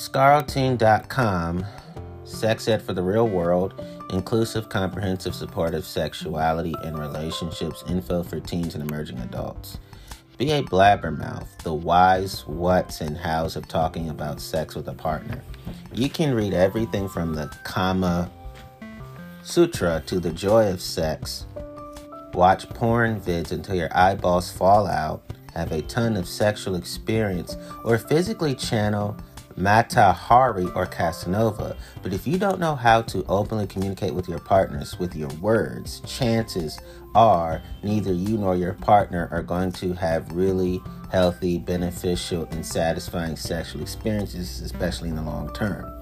Scarleteen.com, Sex Ed for the Real World, inclusive, comprehensive, supportive sexuality and relationships info for teens and emerging adults. Be a blabbermouth, the whys, whats, and hows of talking about sex with a partner. You can read everything from the Kama Sutra to the joy of sex. Watch porn vids until your eyeballs fall out, have a ton of sexual experience, or physically channel Mata Hari or Casanova. But if you don't know how to openly communicate with your partners with your words, chances are neither you nor your partner are going to have really healthy, beneficial, and satisfying sexual experiences, especially in the long term.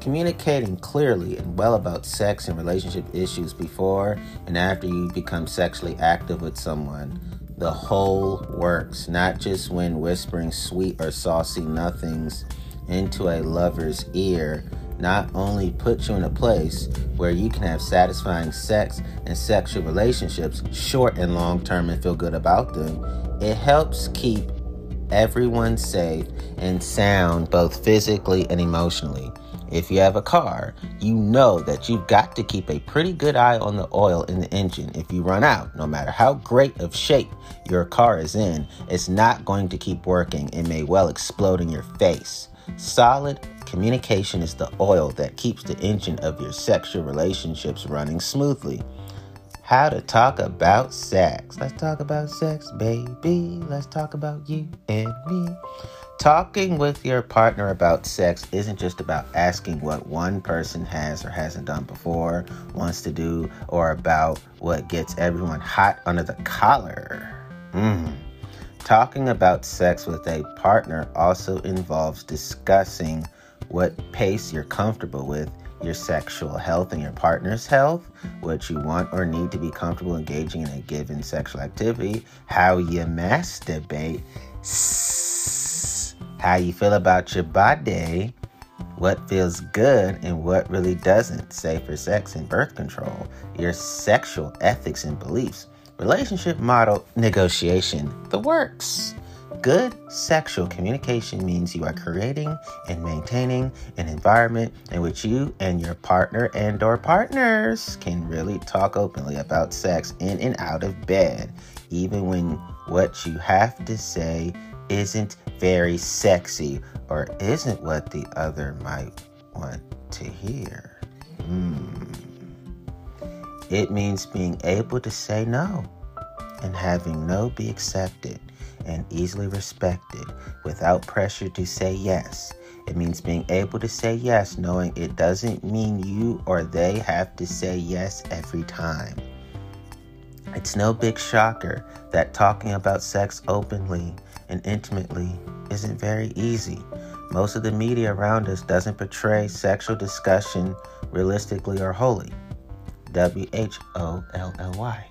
Communicating clearly and well about sex and relationship issues before and after you become sexually active with someone. The whole works, not just when whispering sweet or saucy nothings into a lover's ear not only puts you in a place where you can have satisfying sex and sexual relationships, short and long term, and feel good about them, it helps keep everyone safe and sound both physically and emotionally. If you have a car, you know that you've got to keep a pretty good eye on the oil in the engine. If you run out, no matter how great of shape your car is in, it's not going to keep working. It may well explode in your face. Solid communication is the oil that keeps the engine of your sexual relationships running smoothly. How to talk about sex. Let's talk about sex, baby. Let's talk about you and me. Talking with your partner about sex isn't just about asking what one person has or hasn't done before, wants to do, or about what gets everyone hot under the collar. Mm. Talking about sex with a partner also involves discussing what pace you're comfortable with, your sexual health and your partner's health, what you want or need to be comfortable engaging in a given sexual activity, how you masturbate, how you feel about your body, what feels good and what really doesn't, safer sex and birth control, your sexual ethics and beliefs Relationship model negotiation, the works. Good sexual communication means you are creating and maintaining an environment in which you and your partner and or partners can really talk openly about sex in and out of bed, even when what you have to say isn't very sexy or isn't what the other might want to hear. Hmm. It means being able to say no and having no be accepted and easily respected without pressure to say yes. It means being able to say yes, knowing it doesn't mean you or they have to say yes every time. It's no big shocker that talking about sex openly and intimately isn't very easy. Most of the media around us doesn't portray sexual discussion realistically or wholly. W H O L L Y.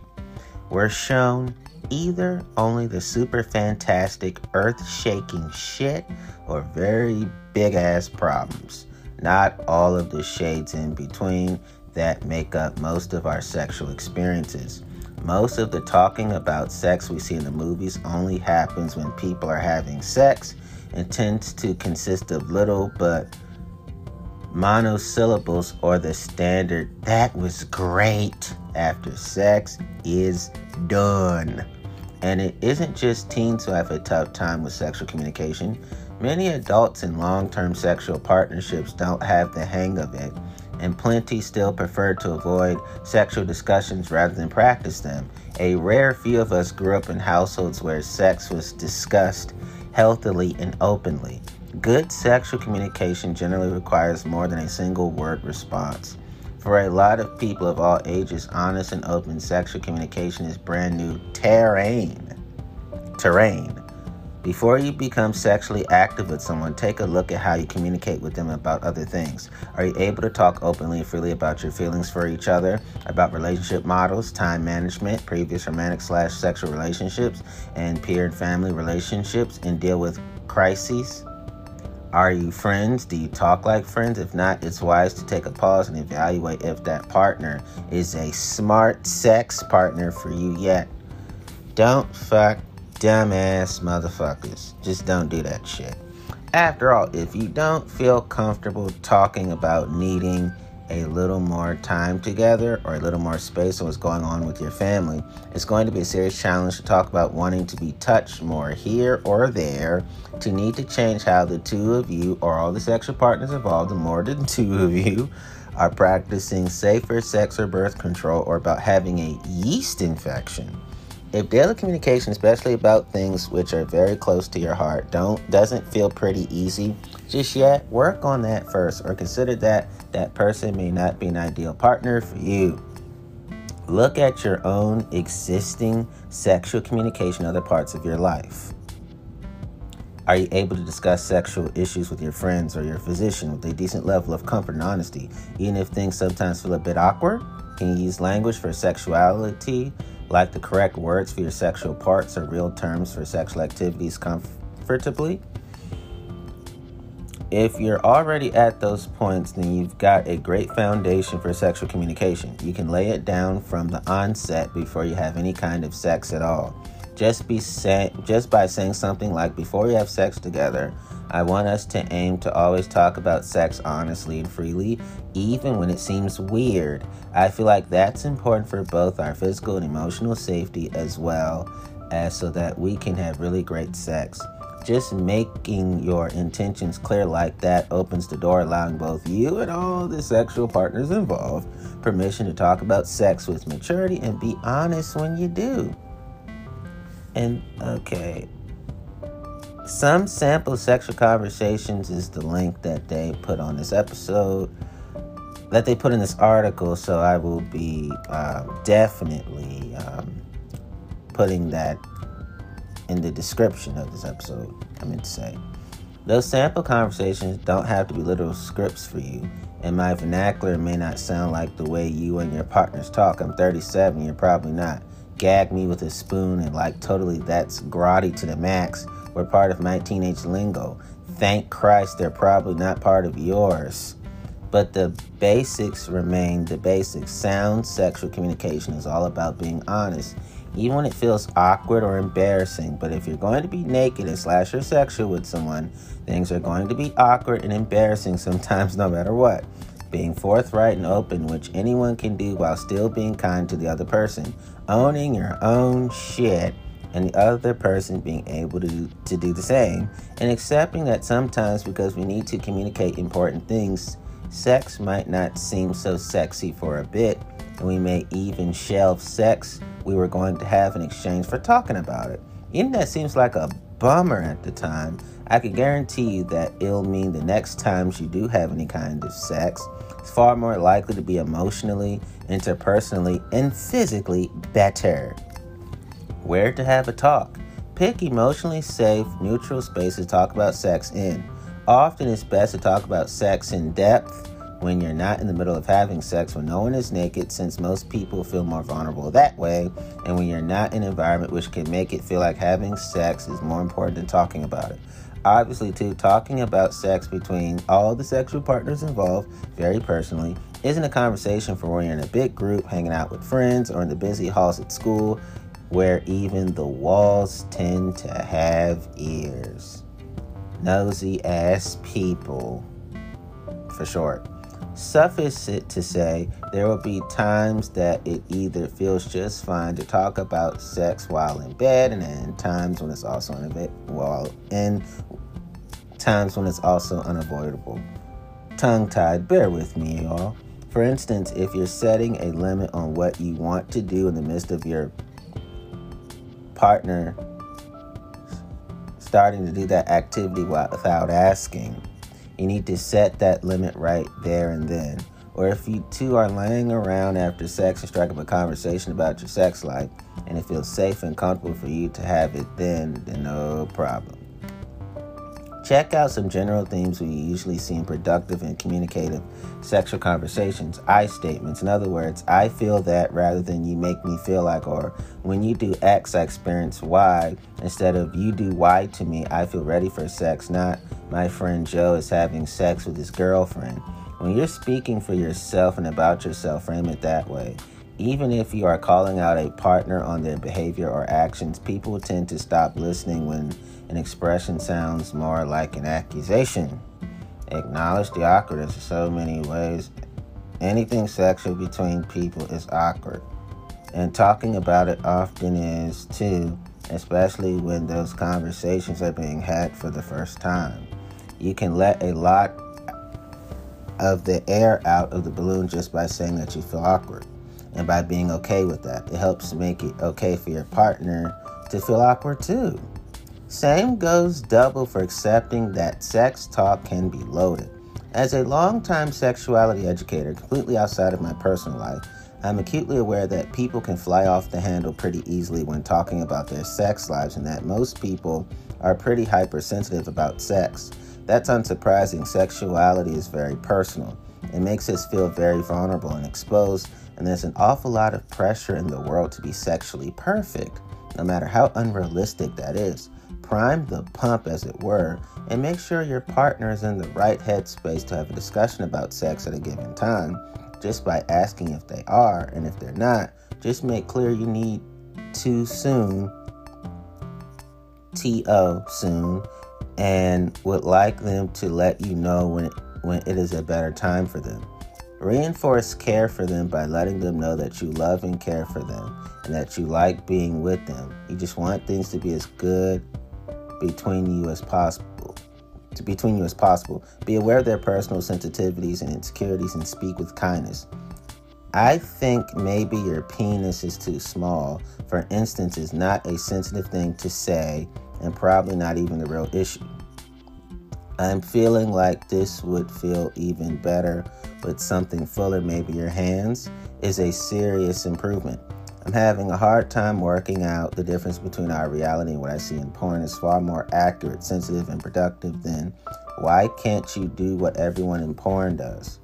We're shown either only the super fantastic, earth shaking shit or very big ass problems, not all of the shades in between that make up most of our sexual experiences. Most of the talking about sex we see in the movies only happens when people are having sex and tends to consist of little but monosyllables or the standard that was great after sex is done. And it isn't just teens who have a tough time with sexual communication. Many adults in long term sexual partnerships don't have the hang of it, and plenty still prefer to avoid sexual discussions rather than practice them. A rare few of us grew up in households where sex was discussed healthily and openly. Good sexual communication generally requires more than a single word response. For a lot of people of all ages, honest and open sexual communication is brand new terrain. Terrain. Before you become sexually active with someone, take a look at how you communicate with them about other things. Are you able to talk openly and freely about your feelings for each other, about relationship models, time management, previous romantic slash sexual relationships, and peer and family relationships, and deal with crises? Are you friends? Do you talk like friends? If not, it's wise to take a pause and evaluate if that partner is a smart sex partner for you yet. Don't fuck dumbass motherfuckers. Just don't do that shit. After all, if you don't feel comfortable talking about needing a little more time together or a little more space on what's going on with your family, it's going to be a serious challenge to talk about wanting to be touched more here or there, to need to change how the two of you or all the sexual partners involved, the more than two of you, are practicing safer sex or birth control or about having a yeast infection. If daily communication, especially about things which are very close to your heart, don't doesn't feel pretty easy just yet, work on that first or consider that that person may not be an ideal partner for you. Look at your own existing sexual communication other parts of your life. Are you able to discuss sexual issues with your friends or your physician with a decent level of comfort and honesty, even if things sometimes feel a bit awkward? Can you use language for sexuality, like the correct words for your sexual parts or real terms for sexual activities comfortably? If you're already at those points, then you've got a great foundation for sexual communication. You can lay it down from the onset before you have any kind of sex at all. Just be say, just by saying something like before we have sex together, I want us to aim to always talk about sex honestly and freely, even when it seems weird. I feel like that's important for both our physical and emotional safety as well as so that we can have really great sex. Just making your intentions clear like that opens the door, allowing both you and all the sexual partners involved permission to talk about sex with maturity and be honest when you do. And okay, some sample sexual conversations is the link that they put on this episode, that they put in this article. So I will be uh, definitely um, putting that in the description of this episode. I meant to say. Those sample conversations don't have to be literal scripts for you, and my vernacular may not sound like the way you and your partners talk. I'm 37, you're probably not. Gag me with a spoon and like totally that's grotty to the max. We're part of my teenage lingo. Thank Christ they're probably not part of yours. But the basics remain the basics. Sound sexual communication is all about being honest even when it feels awkward or embarrassing. But if you're going to be naked and slash or sexual with someone, things are going to be awkward and embarrassing sometimes, no matter what. Being forthright and open, which anyone can do while still being kind to the other person. Owning your own shit and the other person being able to, to do the same. And accepting that sometimes, because we need to communicate important things, sex might not seem so sexy for a bit, and we may even shelve sex we were going to have in exchange for talking about it. Even that seems like a bummer at the time, I can guarantee you that it'll mean the next times you do have any kind of sex, it's far more likely to be emotionally, interpersonally, and physically better. Where to have a talk. Pick emotionally safe, neutral spaces to talk about sex in. Often it's best to talk about sex in depth when you're not in the middle of having sex when no one is naked, since most people feel more vulnerable that way, and when you're not in an environment which can make it feel like having sex is more important than talking about it. Obviously, too, talking about sex between all the sexual partners involved, very personally, isn't a conversation for when you're in a big group, hanging out with friends, or in the busy halls at school, where even the walls tend to have ears. Nosy ass people, for short. Suffice it to say, there will be times that it either feels just fine to talk about sex while in bed, and then times when it's also in bed while in times when it's also unavoidable. Tongue tied, bear with me, y'all. For instance, if you're setting a limit on what you want to do in the midst of your partner starting to do that activity without asking, you need to set that limit right there and then. Or if you two are laying around after sex and strike up a conversation about your sex life and it feels safe and comfortable for you to have it then, then no problem. Check out some general themes we usually see in productive and communicative sexual conversations. I statements. In other words, I feel that rather than you make me feel like, or when you do X, I experience Y. Instead of you do Y to me, I feel ready for sex, not my friend Joe is having sex with his girlfriend. When you're speaking for yourself and about yourself, frame it that way. Even if you are calling out a partner on their behavior or actions, people tend to stop listening when an expression sounds more like an accusation. Acknowledge the awkwardness in so many ways. Anything sexual between people is awkward. And talking about it often is too, especially when those conversations are being had for the first time. You can let a lot of the air out of the balloon just by saying that you feel awkward and by being okay with that. It helps make it okay for your partner to feel awkward too. Same goes double for accepting that sex talk can be loaded. As a longtime sexuality educator, completely outside of my personal life, I'm acutely aware that people can fly off the handle pretty easily when talking about their sex lives, and that most people are pretty hypersensitive about sex. That's unsurprising. Sexuality is very personal. It makes us feel very vulnerable and exposed, and there's an awful lot of pressure in the world to be sexually perfect, no matter how unrealistic that is. Prime the pump, as it were, and make sure your partner is in the right headspace to have a discussion about sex at a given time. Just by asking if they are, and if they're not, just make clear you need to soon, T-O soon, and would like them to let you know when it, when it is a better time for them. Reinforce care for them by letting them know that you love and care for them and that you like being with them. You just want things to be as good between you as possible. To between you as possible. Be aware of their personal sensitivities and insecurities and speak with kindness. I think maybe your penis is too small, for instance, is not a sensitive thing to say and probably not even the real issue. I'm feeling like this would feel even better with something fuller, maybe your hands, is a serious improvement. I'm having a hard time working out the difference between our reality and what I see in porn is far more accurate, sensitive, and productive than why can't you do what everyone in porn does?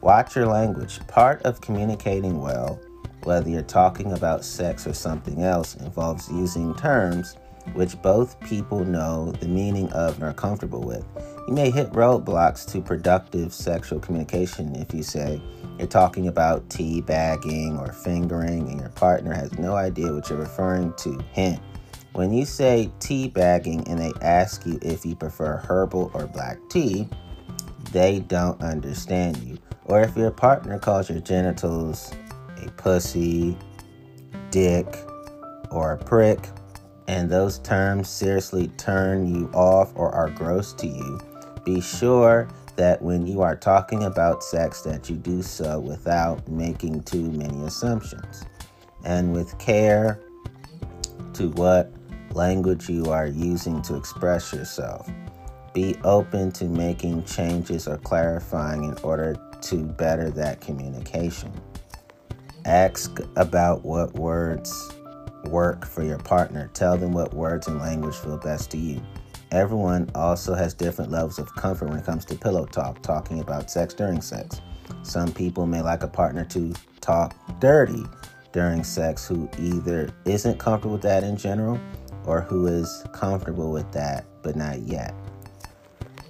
Watch your language. Part of communicating well, whether you're talking about sex or something else, involves using terms which both people know the meaning of and are comfortable with. You may hit roadblocks to productive sexual communication if you say you're talking about tea bagging or fingering and your partner has no idea what you're referring to. Hint. When you say tea bagging and they ask you if you prefer herbal or black tea, they don't understand you. Or if your partner calls your genitals a pussy, dick, or a prick, and those terms seriously turn you off or are gross to you, be sure that when you are talking about sex that you do so without making too many assumptions and with care to what language you are using to express yourself. Be open to making changes or clarifying in order to better that communication. Ask about what words work for your partner. Tell them what words and language feel best to you. Everyone also has different levels of comfort when it comes to pillow talk, talking about sex during sex. Some people may like a partner to talk dirty during sex who either isn't comfortable with that in general or who is comfortable with that but not yet.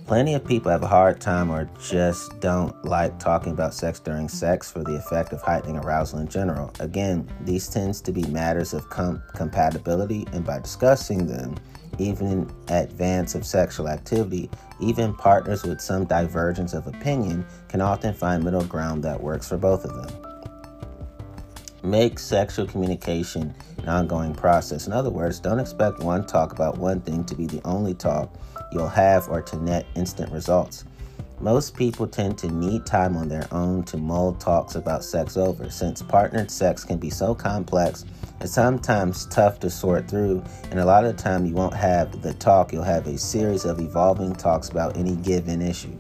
Plenty of people have a hard time or just don't like talking about sex during sex for the effect of heightening arousal in general. Again, these tends to be matters of com- compatibility, and by discussing them, even in advance of sexual activity, even partners with some divergence of opinion can often find middle ground that works for both of them. Make sexual communication an ongoing process. In other words, don't expect one talk about one thing to be the only talk you'll have or to net instant results. Most people tend to need time on their own to mull talks about sex over, since partnered sex can be so complex it's sometimes tough to sort through, and a lot of the time you won't have the talk, you'll have a series of evolving talks about any given issue.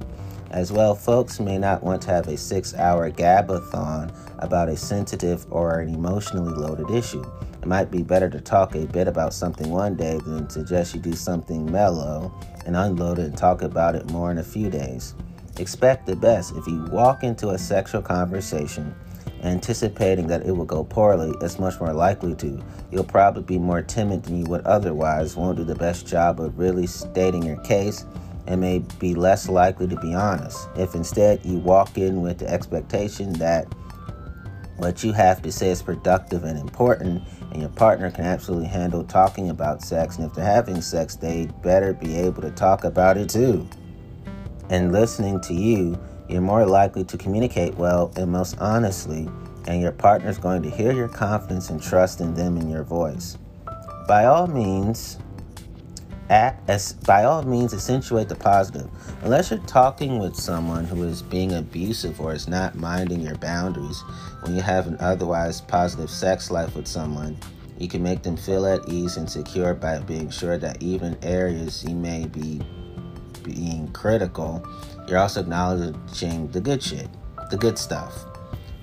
As well, folks may not want to have a six hour gabathon about a sensitive or an emotionally loaded issue. It might be better to talk a bit about something one day than to just you do something mellow and unload and talk about it more in a few days. Expect the best. If you walk into a sexual conversation anticipating that it will go poorly, it's much more likely to. You'll probably be more timid than you would otherwise, won't do the best job of really stating your case, and may be less likely to be honest. If instead you walk in with the expectation that what you have to say is productive and important, and your partner can absolutely handle talking about sex. And if they're having sex, they'd better be able to talk about it too. And listening to you, you're more likely to communicate well and most honestly, and your partner's going to hear your confidence and trust in them and your voice. By all means, as by all means accentuate the positive. Unless you're talking with someone who is being abusive or is not minding your boundaries, when you have an otherwise positive sex life with someone, you can make them feel at ease and secure by being sure that even areas you may be being critical, you're also acknowledging the good shit, the good stuff.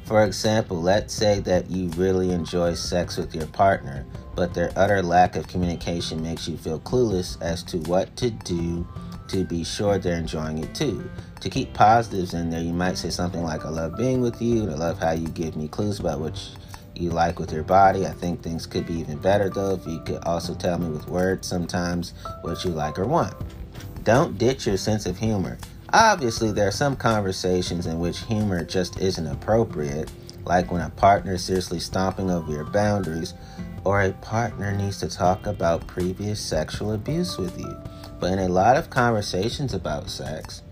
For example, let's say that you really enjoy sex with your partner, but their utter lack of communication makes you feel clueless as to what to do to be sure they're enjoying it too. To keep positives in there, you might say something like, I love being with you, I love how you give me clues about what you like with your body. I think things could be even better though if you could also tell me with words sometimes what you like or want. Don't ditch your sense of humor. Obviously, there are some conversations in which humor just isn't appropriate, like when a partner is seriously stomping over your boundaries, or a partner needs to talk about previous sexual abuse with you. But in a lot of conversations about sex,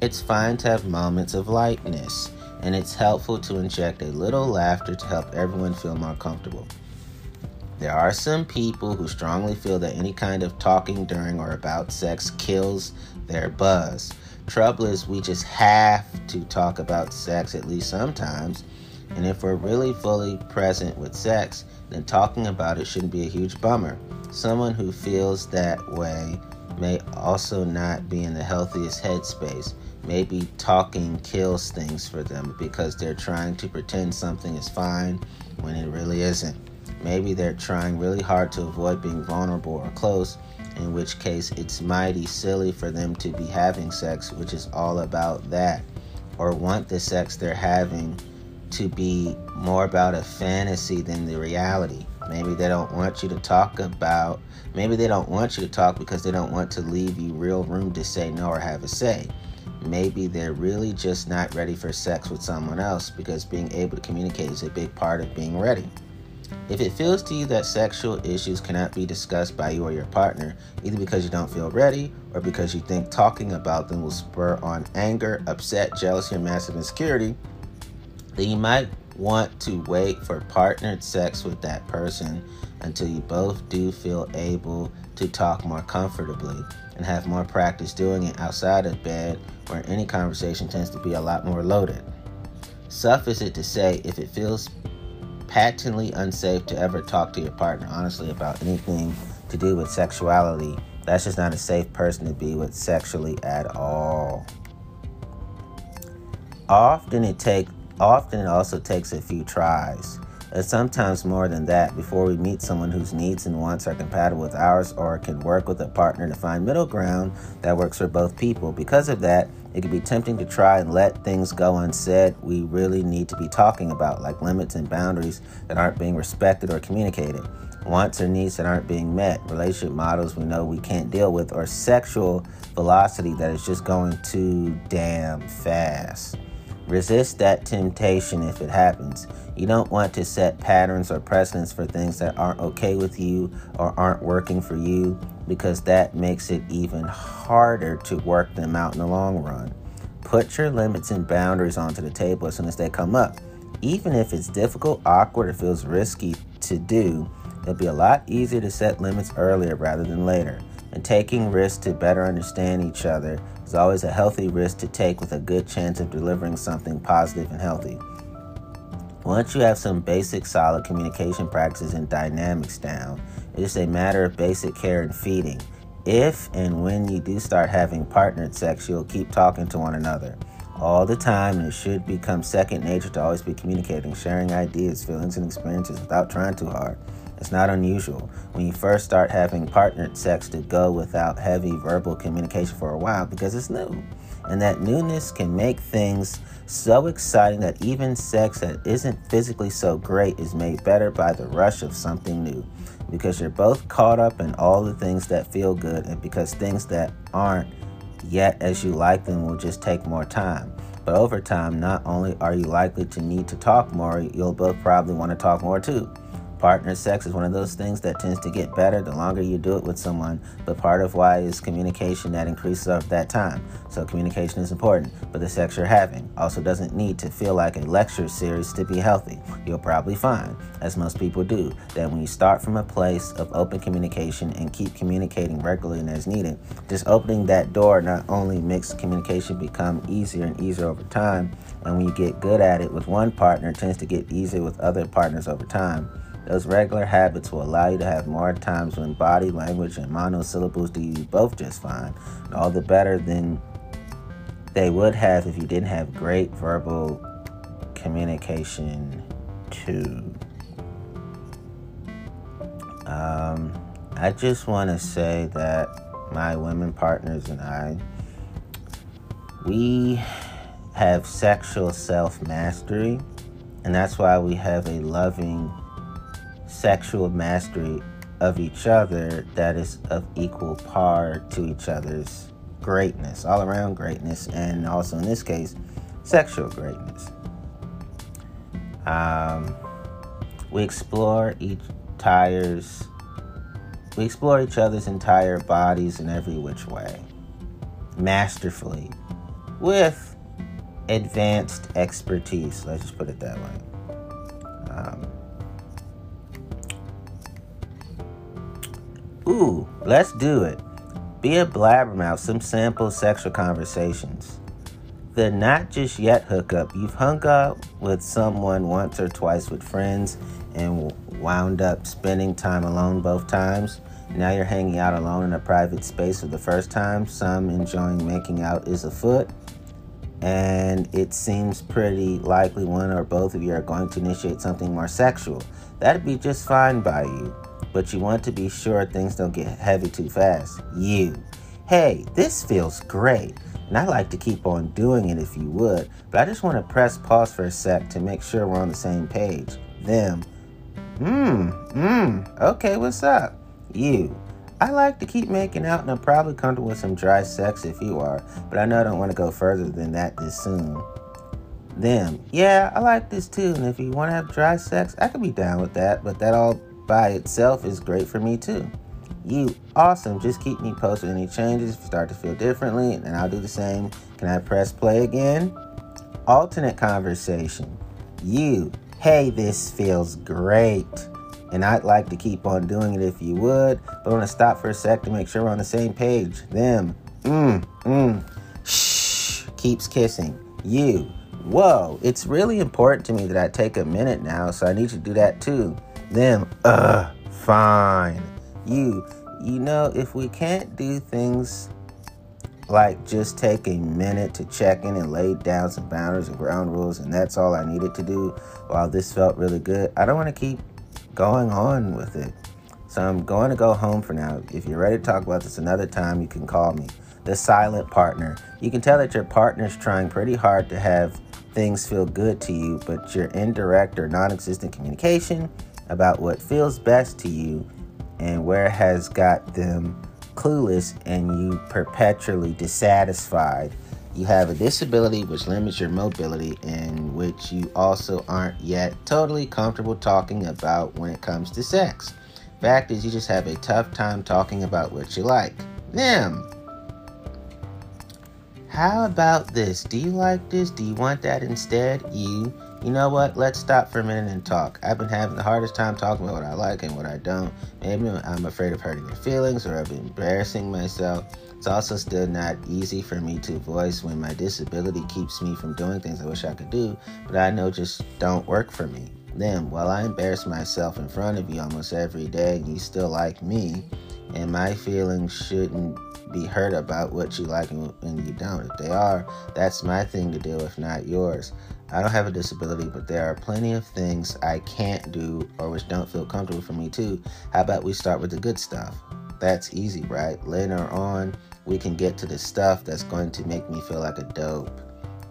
it's fine to have moments of lightness, and it's helpful to inject a little laughter to help everyone feel more comfortable. There are some people who strongly feel that any kind of talking during or about sex kills their buzz. Trouble is, we just have to talk about sex at least sometimes. And if we're really fully present with sex, then talking about it shouldn't be a huge bummer. Someone who feels that way may also not be in the healthiest headspace. Maybe talking kills things for them because they're trying to pretend something is fine when it really isn't. Maybe they're trying really hard to avoid being vulnerable or close in which case it's mighty silly for them to be having sex, which is all about that, or want the sex they're having to be more about a fantasy than the reality. Maybe they don't want you to talk about, maybe they don't want you to talk because they don't want to leave you real room to say no or have a say. Maybe they're really just not ready for sex with someone else because being able to communicate is a big part of being ready. If it feels to you that sexual issues cannot be discussed by you or your partner, either because you don't feel ready or because you think talking about them will spur on anger, upset, jealousy, or massive insecurity, then you might want to wait for partnered sex with that person until you both do feel able to talk more comfortably and have more practice doing it outside of bed where any conversation tends to be a lot more loaded. Suffice it to say, if it feels patently unsafe to ever talk to your partner honestly about anything to do with sexuality. That's just not a safe person to be with sexually at all. Often it take often it also takes a few tries and sometimes more than that before we meet someone whose needs and wants are compatible with ours or can work with a partner to find middle ground that works for both people. Because of that, it can be tempting to try and let things go unsaid. We really need to be talking about, like limits and boundaries that aren't being respected or communicated, wants or needs that aren't being met, relationship models we know we can't deal with, or sexual velocity that is just going too damn fast. Resist that temptation if it happens. You don't want to set patterns or precedents for things that aren't okay with you or aren't working for you because that makes it even harder to work them out in the long run. Put your limits and boundaries onto the table as soon as they come up. Even if it's difficult, awkward, or feels risky to do, it'll be a lot easier to set limits earlier rather than later. And taking risks to better understand each other is always a healthy risk to take with a good chance of delivering something positive and healthy. Once you have some basic solid communication practices and dynamics down, it is a matter of basic care and feeding. If and when you do start having partnered sex, you'll keep talking to one another all the time, and it should become second nature to always be communicating, sharing ideas, feelings, and experiences without trying too hard. It's not unusual when you first start having partnered sex to go without heavy verbal communication for a while because it's new. And that newness can make things so exciting that even sex that isn't physically so great is made better by the rush of something new. Because you're both caught up in all the things that feel good, and because things that aren't yet as you like them will just take more time. But over time, not only are you likely to need to talk more, you'll both probably want to talk more too. Partner sex is one of those things that tends to get better the longer you do it with someone, but part of why is communication that increases over that time. So communication is important, but the sex you're having also doesn't need to feel like a lecture series to be healthy. You'll probably find, as most people do, that when you start from a place of open communication and keep communicating regularly and as needed, just opening that door not only makes communication become easier and easier over time, and when you get good at it with one partner, it tends to get easier with other partners over time. Those regular habits will allow you to have more times when body language and monosyllables do you both just fine, and all the better than they would have if you didn't have great verbal communication too. Um, I just want to say that my women partners and I, we have sexual self mastery, and that's why we have a loving sexual mastery of each other that is of equal par to each other's greatness, all around greatness, and also in this case, sexual greatness. Um, we explore each tires. We explore each other's entire bodies in every which way, masterfully, with advanced expertise. Let's just put it that way. Um, Ooh, let's do it. Be a blabbermouth, some sample sexual conversations. The not just yet hookup. You've hung out with someone once or twice with friends and wound up spending time alone both times. Now you're hanging out alone in a private space for the first time. Some enjoying making out is afoot. And it seems pretty likely one or both of you are going to initiate something more sexual. That'd be just fine by you but you want to be sure things don't get heavy too fast. You. Hey, this feels great. And I like to keep on doing it if you would, but I just want to press pause for a sec to make sure we're on the same page. Them. Mmm, mmm, okay, what's up? You. I like to keep making out and I'm probably comfortable with some dry sex if you are, but I know I don't want to go further than that this soon. Them. Yeah, I like this too, and if you want to have dry sex, I could be down with that, but that all by itself is great for me too. You awesome. Just keep me posted any changes if you start to feel differently, and I'll do the same. Can I press play again? Alternate conversation. You, hey, this feels great. And I'd like to keep on doing it if you would, but I want to stop for a sec to make sure we're on the same page. Them, mm, mm, shh, keeps kissing. You, whoa, it's really important to me that I take a minute now, so I need you to do that too them, uh, fine. You, you know, if we can't do things like just take a minute to check in and lay down some boundaries and ground rules, and that's all I needed to do while this felt really good, I don't want to keep going on with it. So I'm going to go home for now. If you're ready to talk about this another time, you can call me. The silent partner. You can tell that your partner's trying pretty hard to have things feel good to you, but your indirect or non existent communication about what feels best to you and where has got them clueless and you perpetually dissatisfied. You have a disability which limits your mobility and which you also aren't yet totally comfortable talking about when it comes to sex. Fact is, you just have a tough time talking about what you like. Them. How about this? Do you like this? Do you want that instead? You you know what? Let's stop for a minute and talk. I've been having the hardest time talking about what I like and what I don't. Maybe I'm afraid of hurting your feelings or of embarrassing myself. It's also still not easy for me to voice when my disability keeps me from doing things I wish I could do, but I know just don't work for me. Then, while I embarrass myself in front of you almost every day you still like me, and my feelings shouldn't be hurt about what you like and, you don't. If they are, that's my thing to deal with, not yours. I don't have a disability, but there are plenty of things I can't do or which don't feel comfortable for me too. How about we start with the good stuff? That's easy, right? Later on, we can get to the stuff that's going to make me feel like a dope.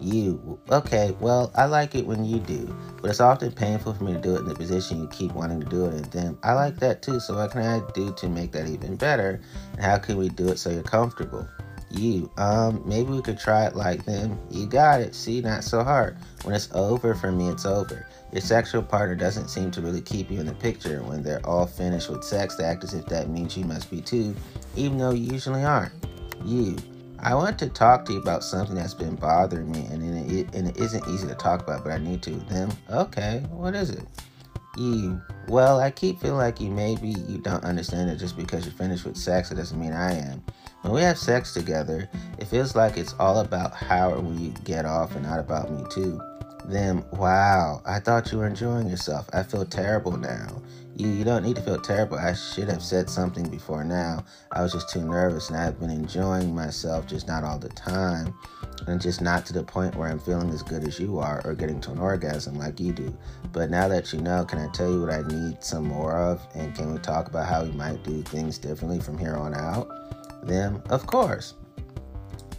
You, okay, well, I like it when you do, but it's often painful for me to do it in the position you keep wanting to do it in. Then I like that too, so what can I do to make that even better? And how can we do it so you're comfortable? You, um, maybe we could try it like them. You got it. See, not so hard. When it's over for me, it's over. Your sexual partner doesn't seem to really keep you in the picture. When they're all finished with sex, they act as if that means you must be too, even though you usually aren't. You, I want to talk to you about something that's been bothering me, and it, and it isn't easy to talk about, but I need to. Them, okay, what is it? You, well, I keep feeling like you maybe you don't understand that just because you're finished with sex, it doesn't mean I am. When we have sex together, it feels like it's all about how we get off and not about me too. Them, wow, I thought you were enjoying yourself. I feel terrible now. You, you don't need to feel terrible. I should have said something before now. I was just too nervous and I've been enjoying myself, just not all the time. And just not to the point where I'm feeling as good as you are or getting to an orgasm like you do. But now that you know, can I tell you what I need some more of? And can we talk about how we might do things differently from here on out? them? Of course.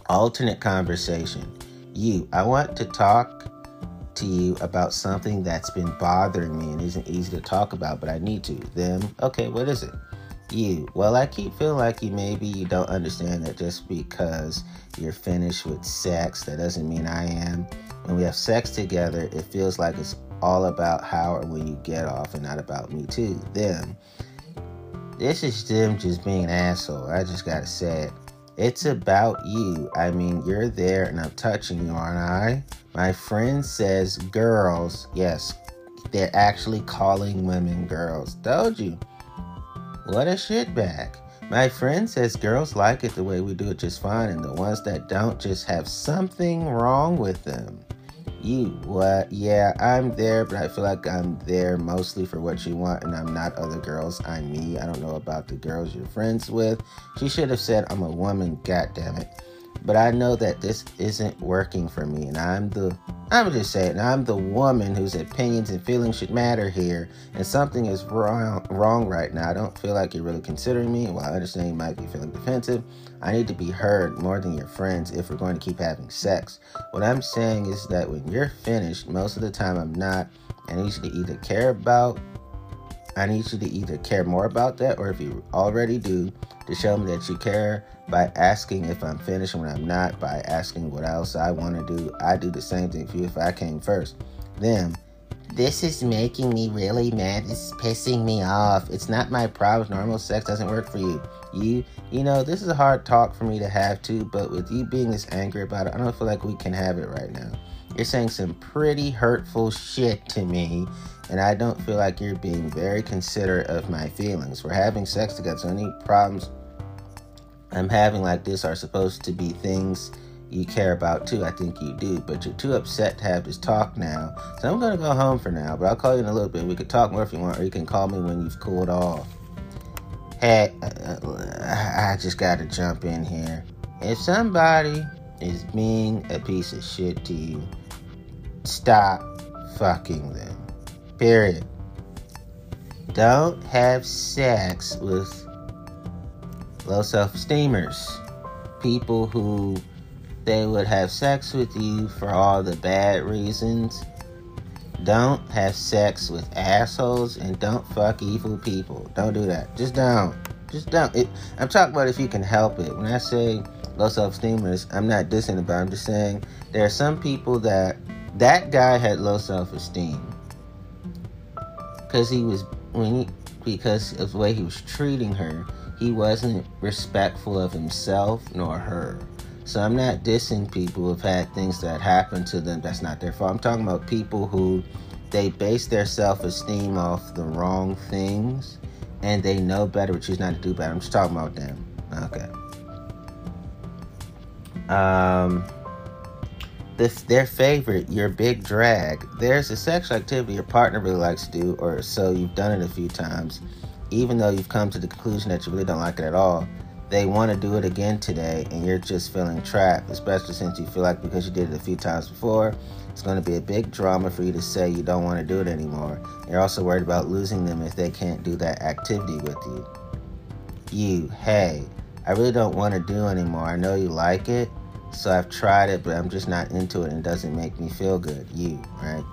Alternate conversation. You, I want to talk to you about something that's been bothering me and isn't easy to talk about, but I need to. Them, okay, what is it? You, well, I keep feeling like you maybe you don't understand that just because you're finished with sex, that doesn't mean I am. When we have sex together, it feels like it's all about how or when you get off and not about me too. Them, this is them just being an asshole. I just gotta say it. It's about you. I mean, you're there and I'm touching you, aren't I? My friend says girls. Yes, they're actually calling women girls. Told you. What a shitbag. My friend says girls like it the way we do it just fine, and the ones that don't just have something wrong with them. You what? Yeah, I'm there, but I feel like I'm there mostly for what you want, and I'm not other girls. I'm me. I don't know about the girls you're friends with. She should have said I'm a woman. God damn it. But I know that this isn't working for me, and I'm the I'm just saying I'm the woman whose opinions and feelings should matter here, and something is wrong wrong right now. I don't feel like you're really considering me. While I understand you might be feeling defensive, I need to be heard more than your friends if we're going to keep having sex. What I'm saying is that when you're finished, most of the time I'm not. I need you to either care about I need you to either care more about that or if you already do, to show me that you care by asking if I'm finished when I'm not, by asking what else I want to do. I do the same thing for you if I came first. Then, this is making me really mad. Is pissing me off. It's not my problem. Normal sex doesn't work for you. You, you know, this is a hard talk for me to have too, but with you being this angry about it, I don't feel like we can have it right now. You're saying some pretty hurtful shit to me, and I don't feel like you're being very considerate of my feelings. We're having sex together, so any problems I'm having like this are supposed to be things you care about too. I think you do, but you're too upset to have this talk now. So I'm gonna go home for now, but I'll call you in a little bit. We could talk more if you want, or you can call me when you've cooled off. Hey, uh, I just gotta jump in here. If somebody is being a piece of shit to you, stop fucking them. Period. Don't have sex with low self esteemers. People who they would have sex with you for all the bad reasons. Don't have sex with assholes and don't fuck evil people. Don't do that. Just don't. Just don't. It, I'm talking about if you can help it. When I say low self esteemers, I'm not dissing about. It. I'm just saying there are some people that that guy had low self esteem because he was when he because of the way he was treating her he wasn't respectful of himself nor her. So I'm not dissing people who've had things that happen to them that's not their fault. I'm talking about people who they base their self-esteem off the wrong things and they know better but choose not to do better. I'm just talking about them. Okay. Um the, their favorite, your big drag. There's a sexual activity your partner really likes to do, or so you've done it a few times even though you've come to the conclusion that you really don't like it at all, they want to do it again today and you're just feeling trapped, especially since you feel like because you did it a few times before, it's going to be a big drama for you to say you don't want to do it anymore. You're also worried about losing them if they can't do that activity with you. You, hey, I really don't want to do anymore. I know you like it, so I've tried it, but I'm just not into it and it doesn't make me feel good. You, right?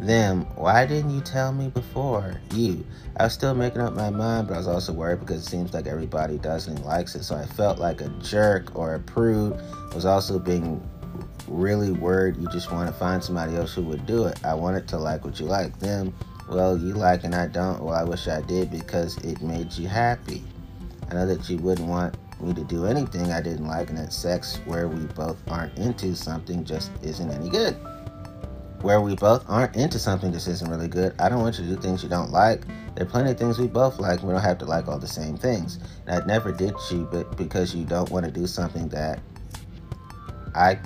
Them, why didn't you tell me before? You, I was still making up my mind, but I was also worried because it seems like everybody does and likes it. So I felt like a jerk or a prude. I was also being really worried you just want to find somebody else who would do it. I wanted to like what you like. Them, well, you like and I don't. Well, I wish I did because it made you happy. I know that you wouldn't want me to do anything I didn't like, and that sex where we both aren't into something just isn't any good where we both aren't into something this isn't really good. I don't want you to do things you don't like. There are plenty of things we both like. We don't have to like all the same things. And I never did you, but because you don't want to do something that I,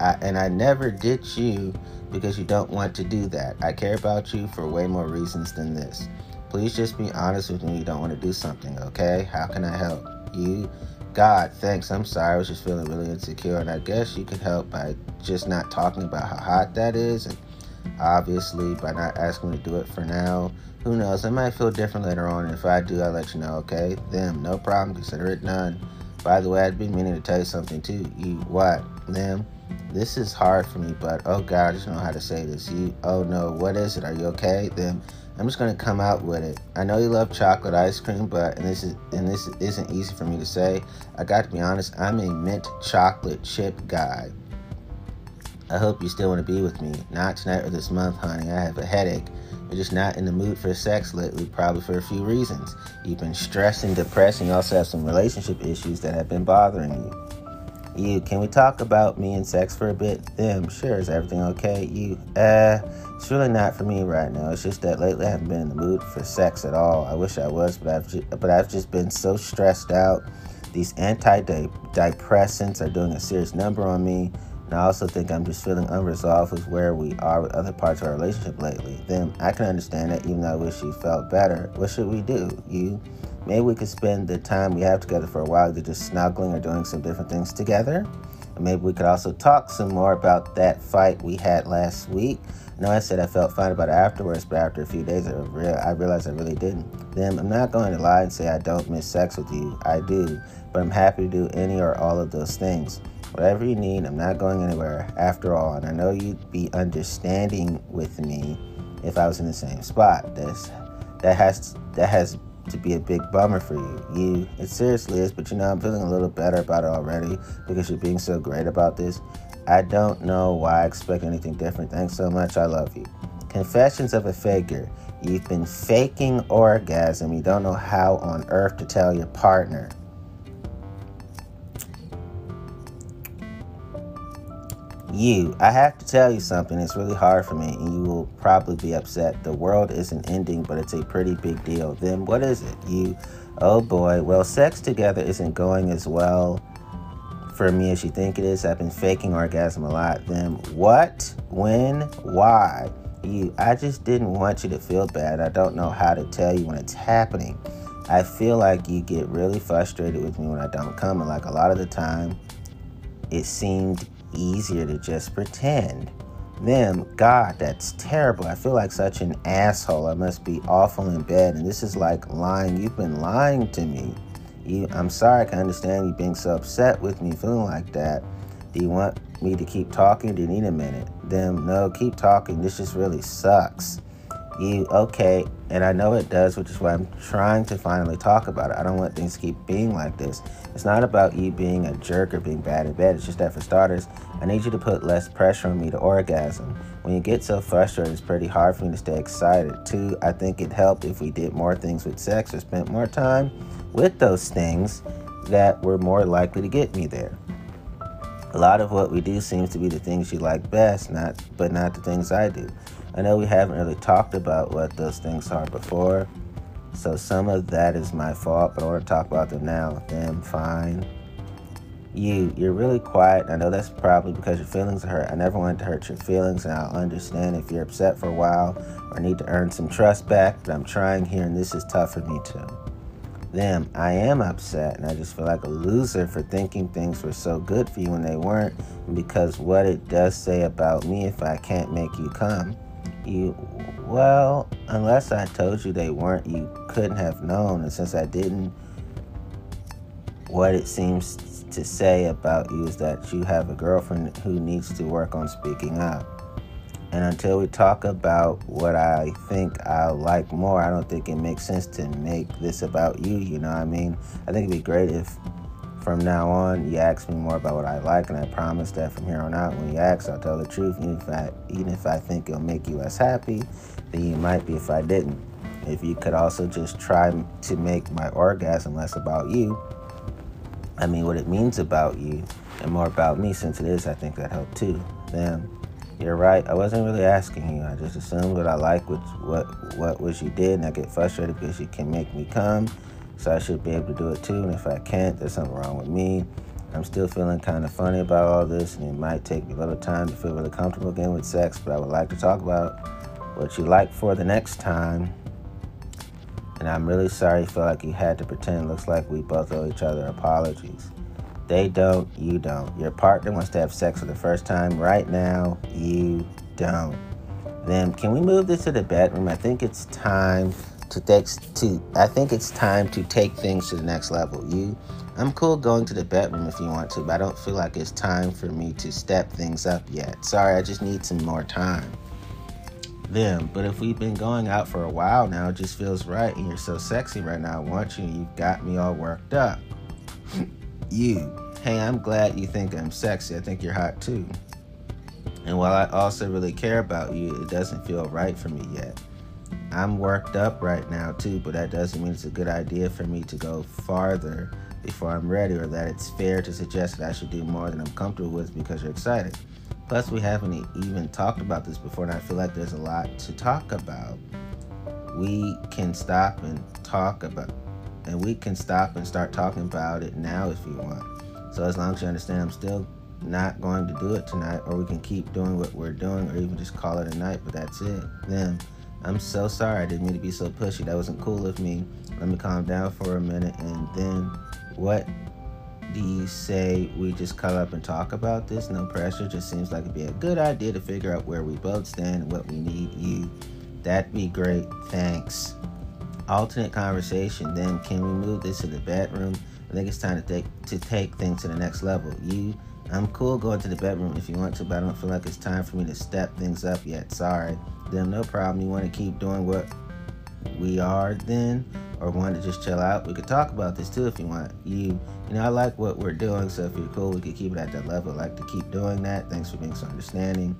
I and I never did you because you don't want to do that. I care about you for way more reasons than this. Please just be honest with me. You don't want to do something, okay? How can I help you? God, thanks. I'm sorry. I was just feeling really insecure, and I guess you could help by just not talking about how hot that is, and obviously by not asking me to do it for now. Who knows? I might feel different later on. And if I do, I'll let you know. Okay? Them, no problem. Consider it done. By the way, I'd been meaning to tell you something too. You what? Them. This is hard for me, but oh God, I just know how to say this. You. Oh no. What is it? Are you okay? Them. I'm just gonna come out with it. I know you love chocolate ice cream, but and this is and this isn't easy for me to say. I got to be honest. I'm a mint chocolate chip guy. I hope you still want to be with me. Not tonight or this month, honey. I have a headache. You're just not in the mood for sex lately, probably for a few reasons. You've been stressed and depressed, and you also have some relationship issues that have been bothering you. You, can we talk about me and sex for a bit? Them, sure. Is everything okay? You, uh, it's really not for me right now. It's just that lately I haven't been in the mood for sex at all. I wish I was, but I've just, but I've just been so stressed out. These antidepressants are doing a serious number on me. And I also think I'm just feeling unresolved with where we are with other parts of our relationship lately. Them, I can understand that even though I wish you felt better. What should we do? You Maybe we could spend the time we have together for a while either just snuggling or doing some different things together. And maybe we could also talk some more about that fight we had last week. No, I said I felt fine about it afterwards, but after a few days, I, I realized I really didn't. Then I'm not going to lie and say I don't miss sex with you. I do, but I'm happy to do any or all of those things. Whatever you need, I'm not going anywhere after all. And I know you'd be understanding with me if I was in the same spot. That's that has that has to be a big bummer for you. You, it seriously is, but you know, I'm feeling a little better about it already because you're being so great about this. I don't know why I expect anything different. Thanks so much. I love you. Confessions of a Faker. You've been faking orgasm. You don't know how on earth to tell your partner. You, I have to tell you something. It's really hard for me, and you will probably be upset. The world isn't ending, but it's a pretty big deal. Then what is it? You, oh boy. Well, sex together isn't going as well for me as you think it is. I've been faking orgasm a lot. Then what? When? Why? You, I just didn't want you to feel bad. I don't know how to tell you when it's happening. I feel like you get really frustrated with me when I don't come, and like a lot of the time, it seemed easier to just pretend. Them, God, that's terrible. I feel like such an asshole. I must be awful in bed. And this is like lying. You've been lying to me. You, I'm sorry. I can understand you being so upset with me, feeling like that. Do you want me to keep talking? Do you need a minute? Them, no, keep talking. This just really sucks you okay. And i know it does which is why i'm trying to finally talk about it. I don't want things to keep being like this. It's not about you being a jerk or being bad in bed. It's just that for starters i need you to put less pressure on me to orgasm. When you get so frustrated it's pretty hard for me to stay excited too. I think it helped if we did more things with sex or spent more time with those things that were more likely to get me there. A lot of what we do seems to be the things you like best not but not the things i do I know we haven't really talked about what those things are before, so some of that is my fault, but I want to talk about them now. Then fine. You, you're really quiet. I know that's probably because your feelings are hurt. I never wanted to hurt your feelings, and I'll understand if you're upset for a while or need to earn some trust back, but I'm trying here, and this is tough for me too. Them, I am upset, and I just feel like a loser for thinking things were so good for you when they weren't, because what it does say about me if I can't make you come. You, well, unless I told you they weren't, you couldn't have known. And since I didn't, what it seems to say about you is that you have a girlfriend who needs to work on speaking up. And until we talk about what I think I like more, I don't think it makes sense to make this about you. You know what I mean? I think it'd be great if from now on you ask me more about what I like, and I promise that from here on out, when you ask, I'll tell the truth. Even if I, even if I think it'll make you less happy, then you might be if I didn't. If you could also just try to make my orgasm less about you, I mean, what it means about you, and more about me, since it is, I think that helped too. Then you're right. I wasn't really asking you. I just assumed what I like was what what was you did, and I get frustrated because you can make me come. So I should be able to do it too. And if I can't, there's something wrong with me. I'm still feeling kind of funny about all this, and it might take me a little time to feel really comfortable again with sex. But I would like to talk about what you like for the next time. And I'm really sorry you feel like you had to pretend. Looks like we both owe each other apologies. They don't, you don't. Your partner wants to have sex for the first time right now, you don't. Then can we move this to the bedroom? I think it's time to take to I think it's time to take things to the next level. You I'm cool going to the bedroom if you want to, but I don't feel like it's time for me to step things up yet. Sorry, I just need some more time. Them, but if we've been going out for a while now, it just feels right and you're so sexy right now. I want you, you got me all worked up. you. Hey, I'm glad you think I'm sexy. I think you're hot too. And while I also really care about you, it doesn't feel right for me yet. I'm worked up right now too, but that doesn't mean it's a good idea for me to go farther before I'm ready or that it's fair to suggest that I should do more than I'm comfortable with because you're excited. Plus, we haven't even talked about this before, and I feel like there's a lot to talk about. We can stop and talk about and we can stop and start talking about it now if you want. So as long as you understand, I'm still not going to do it tonight, or we can keep doing what we're doing, or even just call it a night. But that's it. Then I'm so sorry. I didn't mean to be so pushy. That wasn't cool of me. Let me calm down for a minute, and then what do you say we just call up and talk about this? No pressure. Just seems like it'd be a good idea to figure out where we both stand and what we need you. That'd be great. Thanks alternate conversation, then can we move this to the bedroom? I think it's time to take to take things to the next level. You, I'm cool going to the bedroom if you want to, but I don't feel like it's time for me to step things up yet. Sorry. Then no problem. You want to keep doing what we are then, or want to just chill out? We could talk about this too if you want. You, you know, I like what we're doing, so if you're cool, we could keep it at that level. I like to keep doing that. Thanks for being so understanding.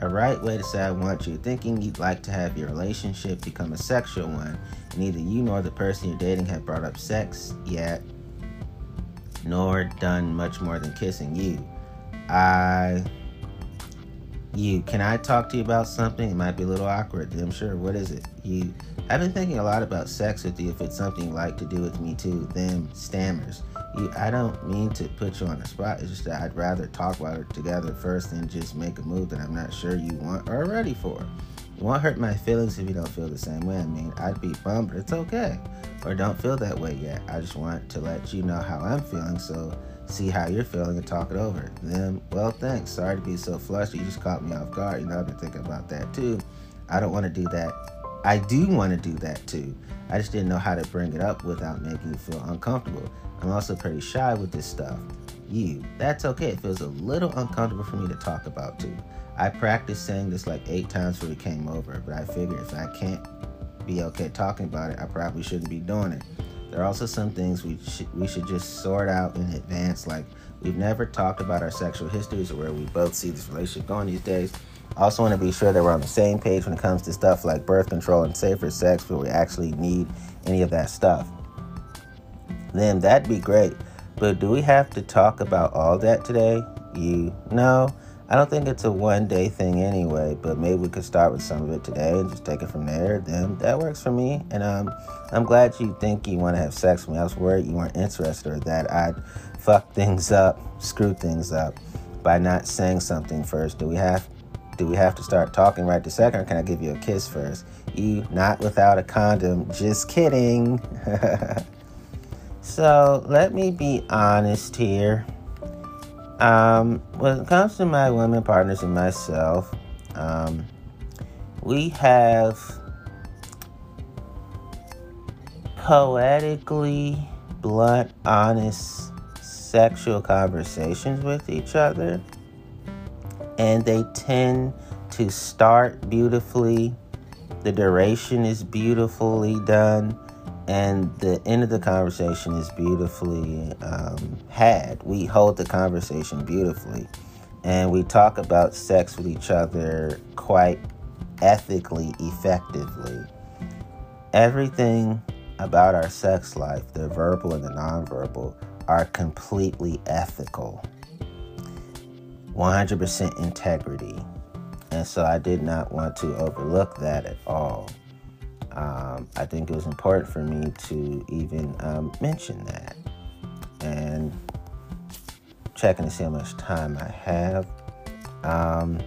A right way to say I want you, thinking you'd like to have your relationship become a sexual one. Neither you nor the person you're dating have brought up sex yet, nor done much more than kissing you. I. You, can I talk to you about something? It might be a little awkward. I'm sure. What is it? You, I've been thinking a lot about sex with you. If it's something you like to do with me too, them stammers you, I don't mean to put you on the spot. It's just that I'd rather talk about it together first than just make a move that I'm not sure you want or ready for. It won't hurt my feelings if you don't feel the same way. I mean, I'd be bummed, but it's okay. Or don't feel that way yet. I just want to let you know how I'm feeling, so see how you're feeling and talk it over. Then, well, thanks. Sorry to be so flushed. You just caught me off guard. You know, I've been thinking about that too. I don't want to do that. I do want to do that too. I just didn't know how to bring it up without making you feel uncomfortable. I'm also pretty shy with this stuff. You, that's okay. It feels a little uncomfortable for me to talk about too. I practiced saying this like eight times before we came over, but I figured if I can't be okay talking about it, I probably shouldn't be doing it. There are also some things we should we should just sort out in advance. Like we've never talked about our sexual histories or where we both see this relationship going these days. I also want to be sure that we're on the same page when it comes to stuff like birth control and safer sex, where we actually need any of that stuff then that'd be great. But do we have to talk about all that today? You no. I don't think it's a one day thing anyway, but maybe we could start with some of it today and just take it from there. Then that works for me. And um, I'm glad you think you want to have sex with me. I was worried you weren't interested or that I'd fuck things up, screw things up by not saying something first. Do we have do we have to start talking right this second or can I give you a kiss first? You not without a condom. Just kidding. So let me be honest here. Um, when it comes to my women partners and myself, um, we have poetically blunt, honest sexual conversations with each other, and they tend to start beautifully. The duration is beautifully done, and the end of the conversation is beautifully um, had. We hold the conversation beautifully, and we talk about sex with each other quite ethically, effectively. Everything about our sex life, the verbal and the nonverbal, are completely ethical. 100% integrity. And so I did not want to overlook that at all. Um, I think it was important for me to even um, mention that. And checking to see how much time I have. Um,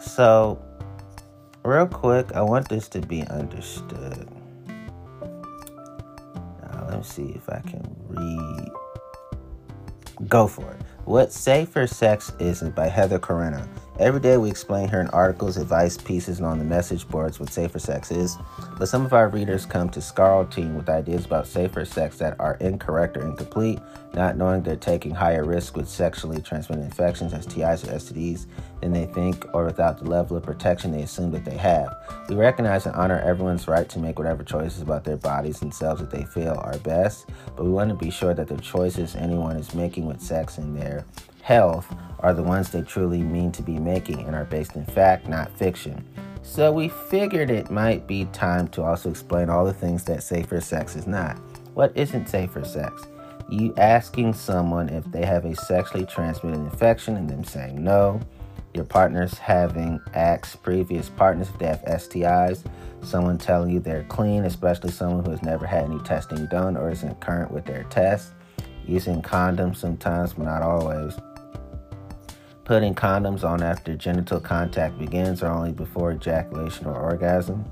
so, real quick, I want this to be understood. Let me see if I can read. Go for it. What Safer Sex Isn't by Heather Corinna. Every day we explain here in articles, advice pieces, and on the message boards what safer sex is. But some of our readers come to Scarleteen with ideas about safer sex that are incorrect or incomplete, not knowing they're taking higher risk with sexually transmitted infections, STIs or STDs, than they think, or without the level of protection they assume that they have. We recognize and honor everyone's right to make whatever choices about their bodies and selves that they feel are best, but we want to be sure that the choices anyone is making with sex in their health are the ones they truly mean to be making and are based in fact, not fiction. So we figured it might be time to also explain all the things that safer sex is not. What isn't safer sex? You asking someone if they have a sexually transmitted infection and them saying no. Your partners having asked previous partners if they have STIs. Someone telling you they're clean, especially someone who has never had any testing done or isn't current with their test. Using condoms sometimes, but not always putting condoms on after genital contact begins or only before ejaculation or orgasm,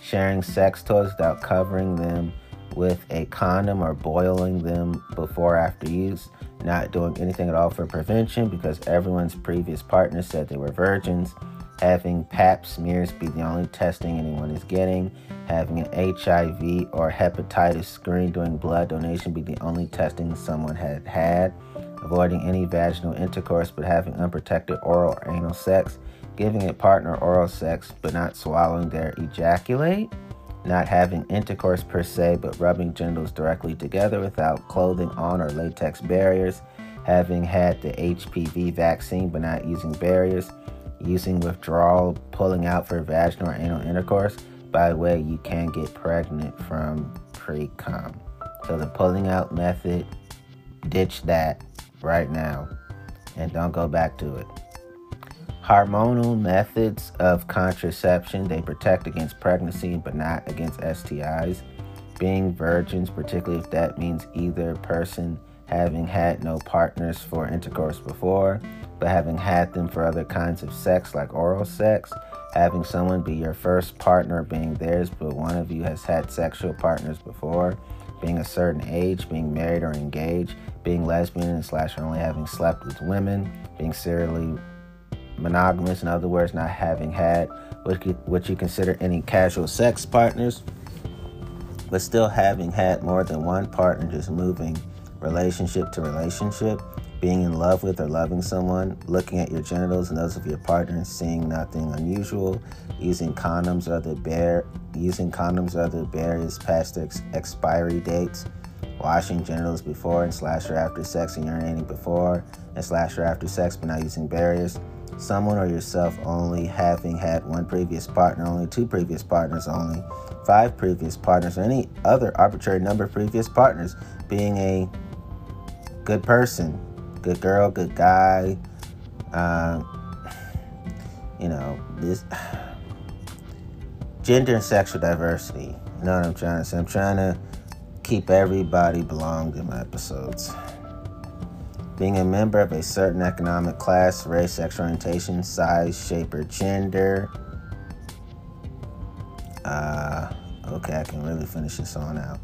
sharing sex toys without covering them with a condom or boiling them before after use, not doing anything at all for prevention because everyone's previous partner said they were virgins, having pap smears be the only testing anyone is getting, having an HIV or hepatitis screen during blood donation be the only testing someone had had. Avoiding any vaginal intercourse but having unprotected oral or anal sex, giving a partner oral sex but not swallowing their ejaculate, not having intercourse per se but rubbing genitals directly together without clothing on or latex barriers, having had the HPV vaccine but not using barriers, using withdrawal, pulling out for vaginal or anal intercourse. By the way, you can get pregnant from pre cum. So the pulling out method, ditch that right now and don't go back to it. Hormonal methods of contraception, they protect against pregnancy but not against STIs. Being virgins, particularly if that means either person having had no partners for intercourse before, but having had them for other kinds of sex like oral sex, having someone be your first partner being theirs, but one of you has had sexual partners before, being a certain age, being married or engaged, being lesbian and slash only having slept with women, being serially monogamous, in other words, not having had what you, what you consider any casual sex partners, but still having had more than one partner, just moving relationship to relationship, being in love with or loving someone, looking at your genitals and those of your partner and seeing nothing unusual, using condoms or other using condoms or other barriers past their ex- expiry dates, washing genitals before and slash or after sex and urinating before and slash or after sex but not using barriers. Someone or yourself only having had one previous partner, only two previous partners, only five previous partners, or any other arbitrary number of previous partners, being a good person, good girl, good guy. Uh, you know, this gender and sexual diversity. You know what I'm trying to say? I'm trying to keep everybody belonged in my episodes. Being a member of a certain economic class, race, sexual orientation, size, shape, or gender. Uh, okay, I can really finish this on out.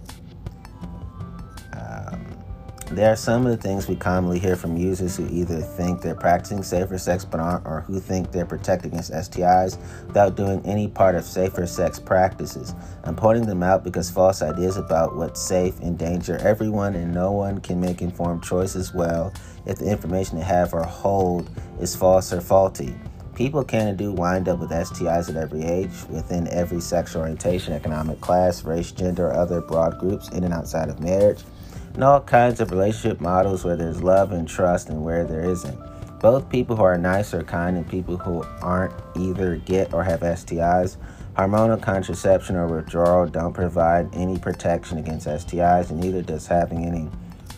There are some of the things we commonly hear from users who either think they're practicing safer sex but aren't, or who think they're protected against STIs without doing any part of safer sex practices. I'm pointing them out because false ideas about what's safe endanger everyone, and no one can make informed choices well if the information they have or hold is false or faulty. People can and do wind up with STIs at every age, within every sexual orientation, economic class, race, gender, or other broad groups in and outside of marriage and all kinds of relationship models where there's love and trust and where there isn't. Both people who are nice or kind and people who aren't either get or have STIs. Hormonal contraception or withdrawal don't provide any protection against STIs, and neither does having any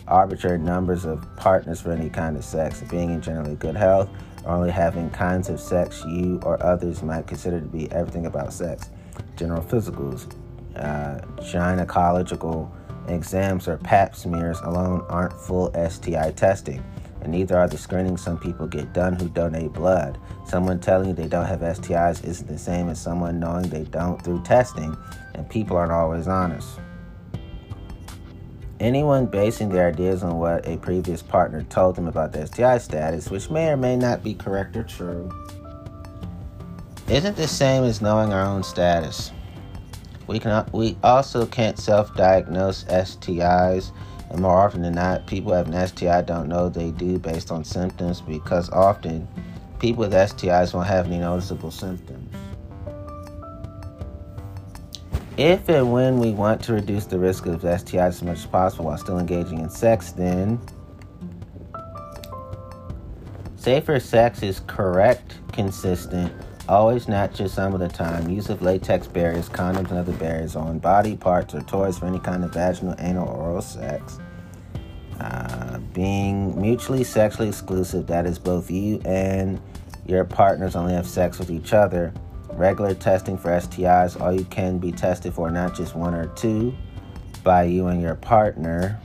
arbitrary numbers of partners for any kind of sex. Being in generally good health or only having kinds of sex you or others might consider to be everything about sex. General physicals, uh, gynecological exams or pap smears alone aren't full STI testing, and neither are the screenings some people get done who donate blood. Someone telling you they don't have STIs isn't the same as someone knowing they don't through testing, and people aren't always honest. Anyone basing their ideas on what a previous partner told them about their STI status, which may or may not be correct or true, isn't the same as knowing our own status. We can we also can't self-diagnose STIs, and more often than not, people have an STI don't know they do based on symptoms because often people with STIs won't have any noticeable symptoms. If and when we want to reduce the risk of STIs as much as possible while still engaging in sex, then safer sex is correct, consistent, Always, not just some of the time. Use of latex barriers, condoms, and other barriers on body parts or toys for any kind of vaginal, anal, or oral sex. Uh, being mutually sexually exclusive, that is, both you and your partners only have sex with each other. Regular testing for STIs, all you can be tested for, not just one or two, by you and your partner.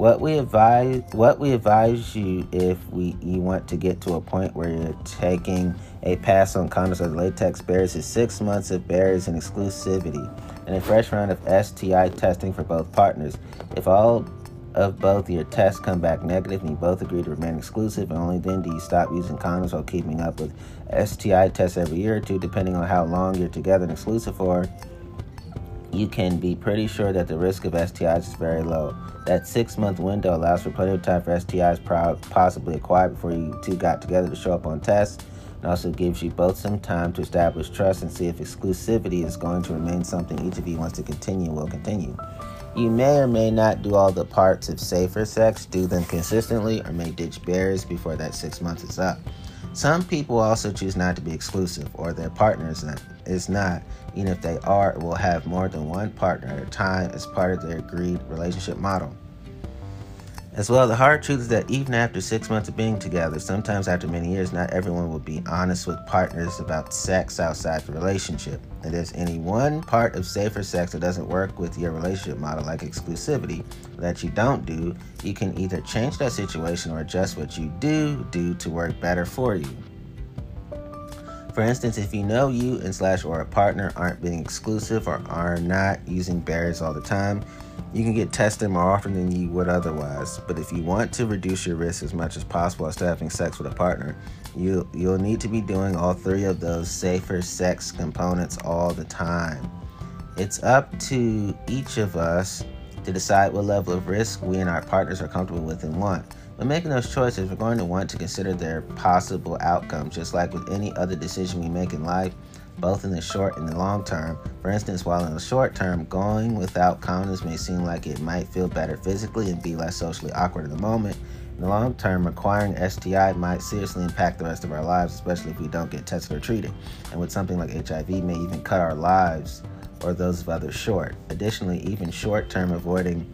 What we advise, what we advise you if we you want to get to a point where you're taking a pass on condoms or latex barriers is six months of barriers and exclusivity, and a fresh round of STI testing for both partners. If all of both your tests come back negative and you both agree to remain exclusive, and only then do you stop using condoms while keeping up with STI tests every year or two, depending on how long you're together and exclusive for you can be pretty sure that the risk of STIs is very low. That six month window allows for plenty of time for STIs possibly acquired before you two got together to show up on tests, and also gives you both some time to establish trust and see if exclusivity is going to remain something each of you wants to continue will continue. You may or may not do all the parts of safer sex, do them consistently, or may ditch barriers before that six months is up. Some people also choose not to be exclusive, or their partner is not, is not, even if they are, will have more than one partner at a time as part of their agreed relationship model. As well, the hard truth is that even after six months of being together, sometimes after many years, not everyone will be honest with partners about sex outside the relationship. If there's any one part of safer sex that doesn't work with your relationship model, like exclusivity, that you don't do, you can either change that situation or adjust what you do do to work better for you. For instance, if you know you and slash or a partner aren't being exclusive or are not using barriers all the time, you can get tested more often than you would otherwise. But if you want to reduce your risk as much as possible as to having sex with a partner, you you'll need to be doing all three of those safer sex components all the time. It's up to each of us to decide what level of risk we and our partners are comfortable with and want. When making those choices, we're going to want to consider their possible outcomes, just like with any other decision we make in life, both in the short and the long term. For instance, while in the short term, going without condoms may seem like it might feel better physically and be less socially awkward in the moment, in the long term, acquiring STI might seriously impact the rest of our lives, especially if we don't get tested or treated. And with something like HIV, may even cut our lives or those of others short. Additionally, even short term avoiding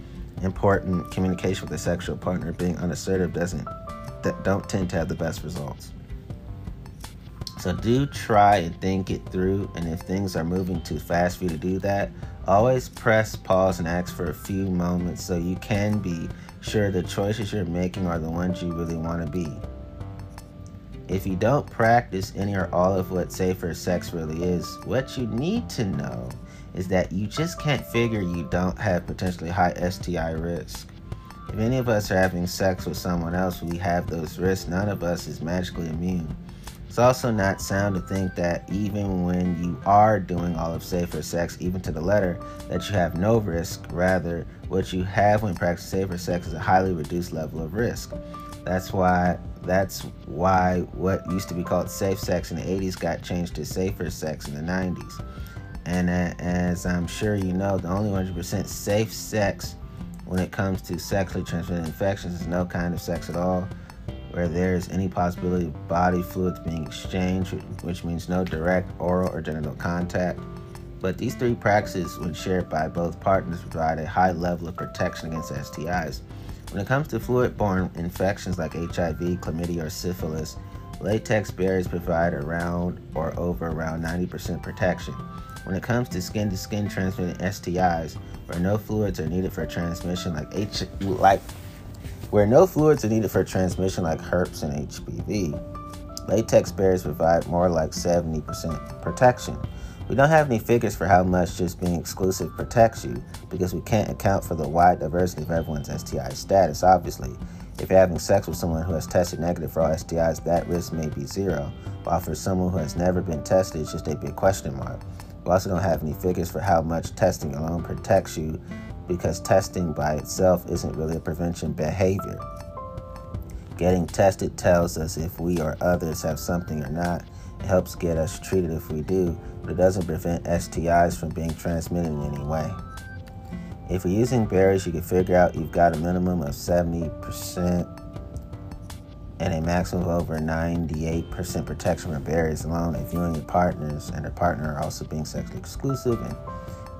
important communication with a sexual partner, being unassertive doesn't that don't tend to have the best results. So do try and think it through, and if things are moving too fast for you to do that, always press pause and ask for a few moments so you can be sure the choices you're making are the ones you really want to be. If you don't practice any or all of what safer sex really is, what you need to know is that you just can't figure you don't have potentially high STI risk. If any of us are having sex with someone else, we have those risks. None of us is magically immune. It's also not sound to think that even when you are doing all of safer sex, even to the letter, that you have no risk. Rather, what you have when practicing safer sex is a highly reduced level of risk. That's why that's why what used to be called safe sex in the 80s got changed to safer sex in the 90s. And uh, as I'm sure you know, the only 100% safe sex when it comes to sexually transmitted infections is no kind of sex at all where there is any possibility of body fluids being exchanged, which means no direct oral or genital contact. But these three practices, when shared by both partners, provide a high level of protection against STIs. When it comes to fluid borne infections like HIV, chlamydia, or syphilis, latex barriers provide around or over around 90% protection. When it comes to skin to skin transmitted STIs, where no fluids are needed for transmission like H like where no fluids are needed for transmission like herpes and HPV, latex barriers provide more like 70% protection. We don't have any figures for how much just being exclusive protects you because we can't account for the wide diversity of everyone's STI status, obviously. If you're having sex with someone who has tested negative for all STIs, that risk may be zero, while for someone who has never been tested, it's just a big question mark. We also don't have any figures for how much testing alone protects you because testing by itself isn't really a prevention behavior. Getting tested tells us if we or others have something or not. It helps get us treated if we do, but it doesn't prevent STIs from being transmitted in any way. If you're using barriers, you can figure out you've got a minimum of 70% and a maximum of over 98% protection from barriers alone if you and your partners and their partner are also being sexually exclusive and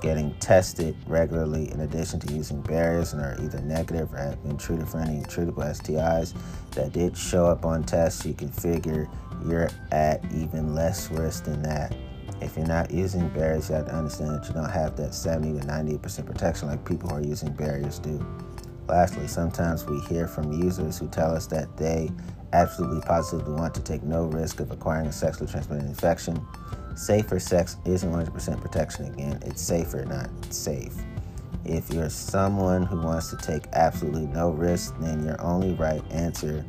getting tested regularly in addition to using barriers and are either negative or have been treated for any treatable STIs that did show up on tests, you can figure you're at even less risk than that. If you're not using barriers, you have to understand that you don't have that 70 to 98% protection like people who are using barriers do. Lastly, sometimes we hear from users who tell us that they absolutely positively want to take no risk of acquiring a sexually transmitted infection Safer sex isn't 100% protection again. It's safer, not safe. If you're someone who wants to take absolutely no risk, then your only right answer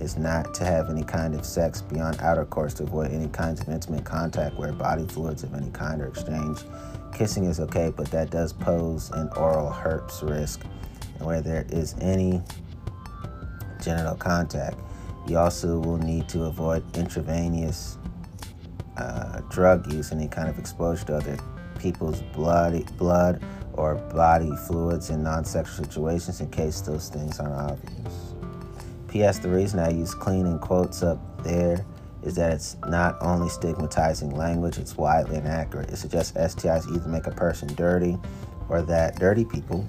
is not to have any kind of sex beyond outer course to avoid any kinds of intimate contact where body fluids of any kind are exchanged. Kissing is okay, but that does pose an oral herpes risk. Where there is any genital contact, you also will need to avoid intravenous uh, drug use, any kind of exposure to other people's blood, blood or body fluids in non-sexual situations in case those things aren't obvious. P.S. The reason I use clean in quotes up there is that it's not only stigmatizing language, it's widely inaccurate. It suggests STIs either make a person dirty or that dirty people,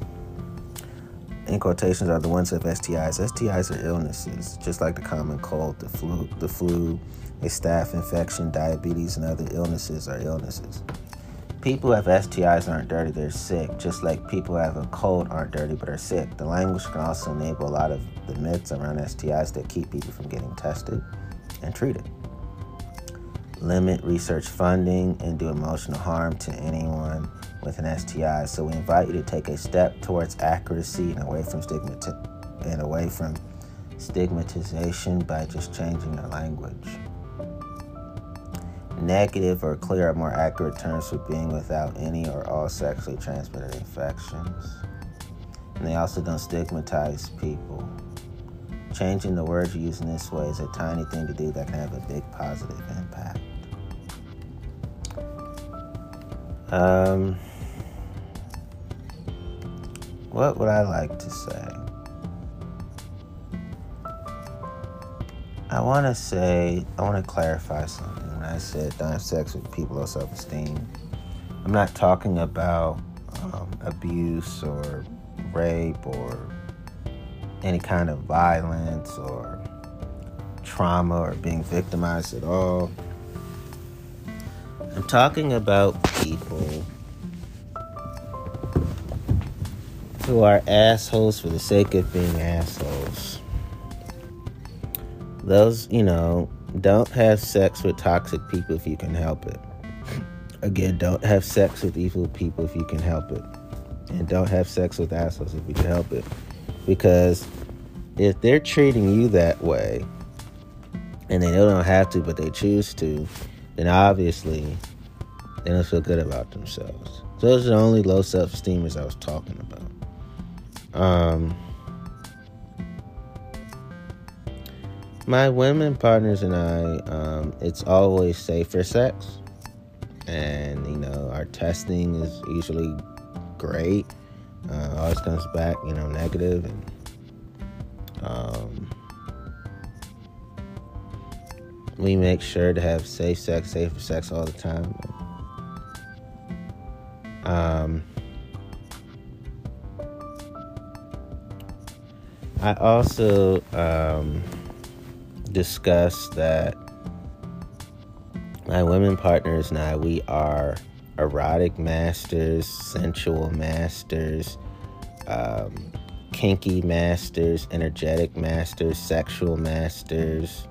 in quotations, are the ones have STIs. STIs are illnesses, just like the common cold, the flu, the flu, a staph infection, diabetes, and other illnesses are illnesses. People who have STIs aren't dirty, they're sick, just like people who have a cold aren't dirty but are sick. The language can also enable a lot of the myths around STIs that keep people from getting tested and treated. Limit research funding and do emotional harm to anyone with an STI. So we invite you to take a step towards accuracy and away from and away from stigmatization by just changing your language negative or clear more accurate terms for being without any or all sexually transmitted infections. And they also don't stigmatize people. Changing the words you use in this way is a tiny thing to do that can have a big positive impact. Um, what would I like to say? I want to say, I want to clarify something when I said don't have sex with people of self esteem. I'm not talking about um, abuse or rape or any kind of violence or trauma or being victimized at all. I'm talking about people who are assholes for the sake of being assholes those, you know, don't have sex with toxic people if you can help it. Again, don't have sex with evil people if you can help it. And don't have sex with assholes if you can help it. Because if they're treating you that way, and they don't have to, but they choose to, then obviously they don't feel good about themselves. Those are the only low self esteemers I was talking about. Um, my women partners and I, um, it's always safer sex. And, you know, our testing is usually great. Uh, always comes back, you know, negative and um, we make sure to have safe sex, safer sex all the time. Um, I also um, discussed that my women partners and I, we are erotic masters, sensual masters, um, kinky masters, energetic masters, sexual masters.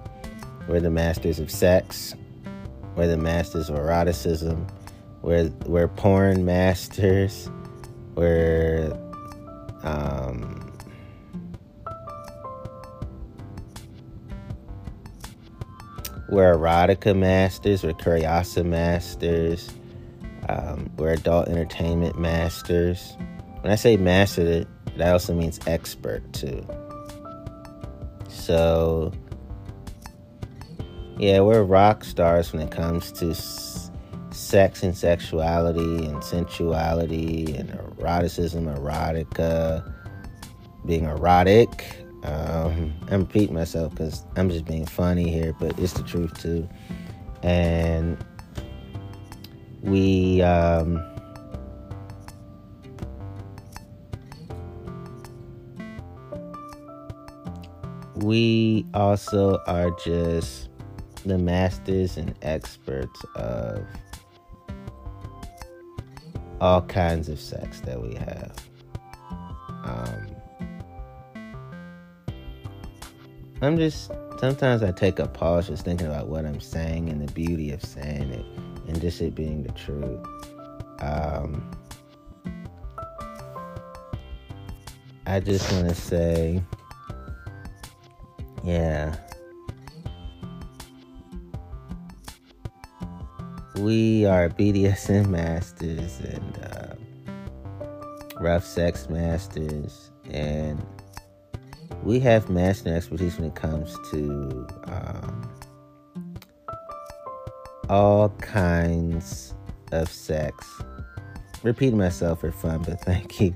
We're the masters of sex. We're the masters of eroticism. We're we're porn masters. We're um, we're erotica masters. We're curiosity masters. Um, we're adult entertainment masters. When I say master, that also means expert too. So yeah, we're rock stars when it comes to sex and sexuality and sensuality and eroticism, erotica, being erotic. Um, I'm repeating myself because I'm just being funny here, but it's the truth too. And we, um, we also are just the masters and experts of all kinds of sex that we have. Um, I'm just sometimes I take a pause just thinking about what I'm saying and the beauty of saying it and just it being the truth. Um, I just want to say, yeah. We are BDSM masters and uh, rough sex masters, and we have master expertise when it comes to um, all kinds of sex. Repeating myself for fun, but thank you.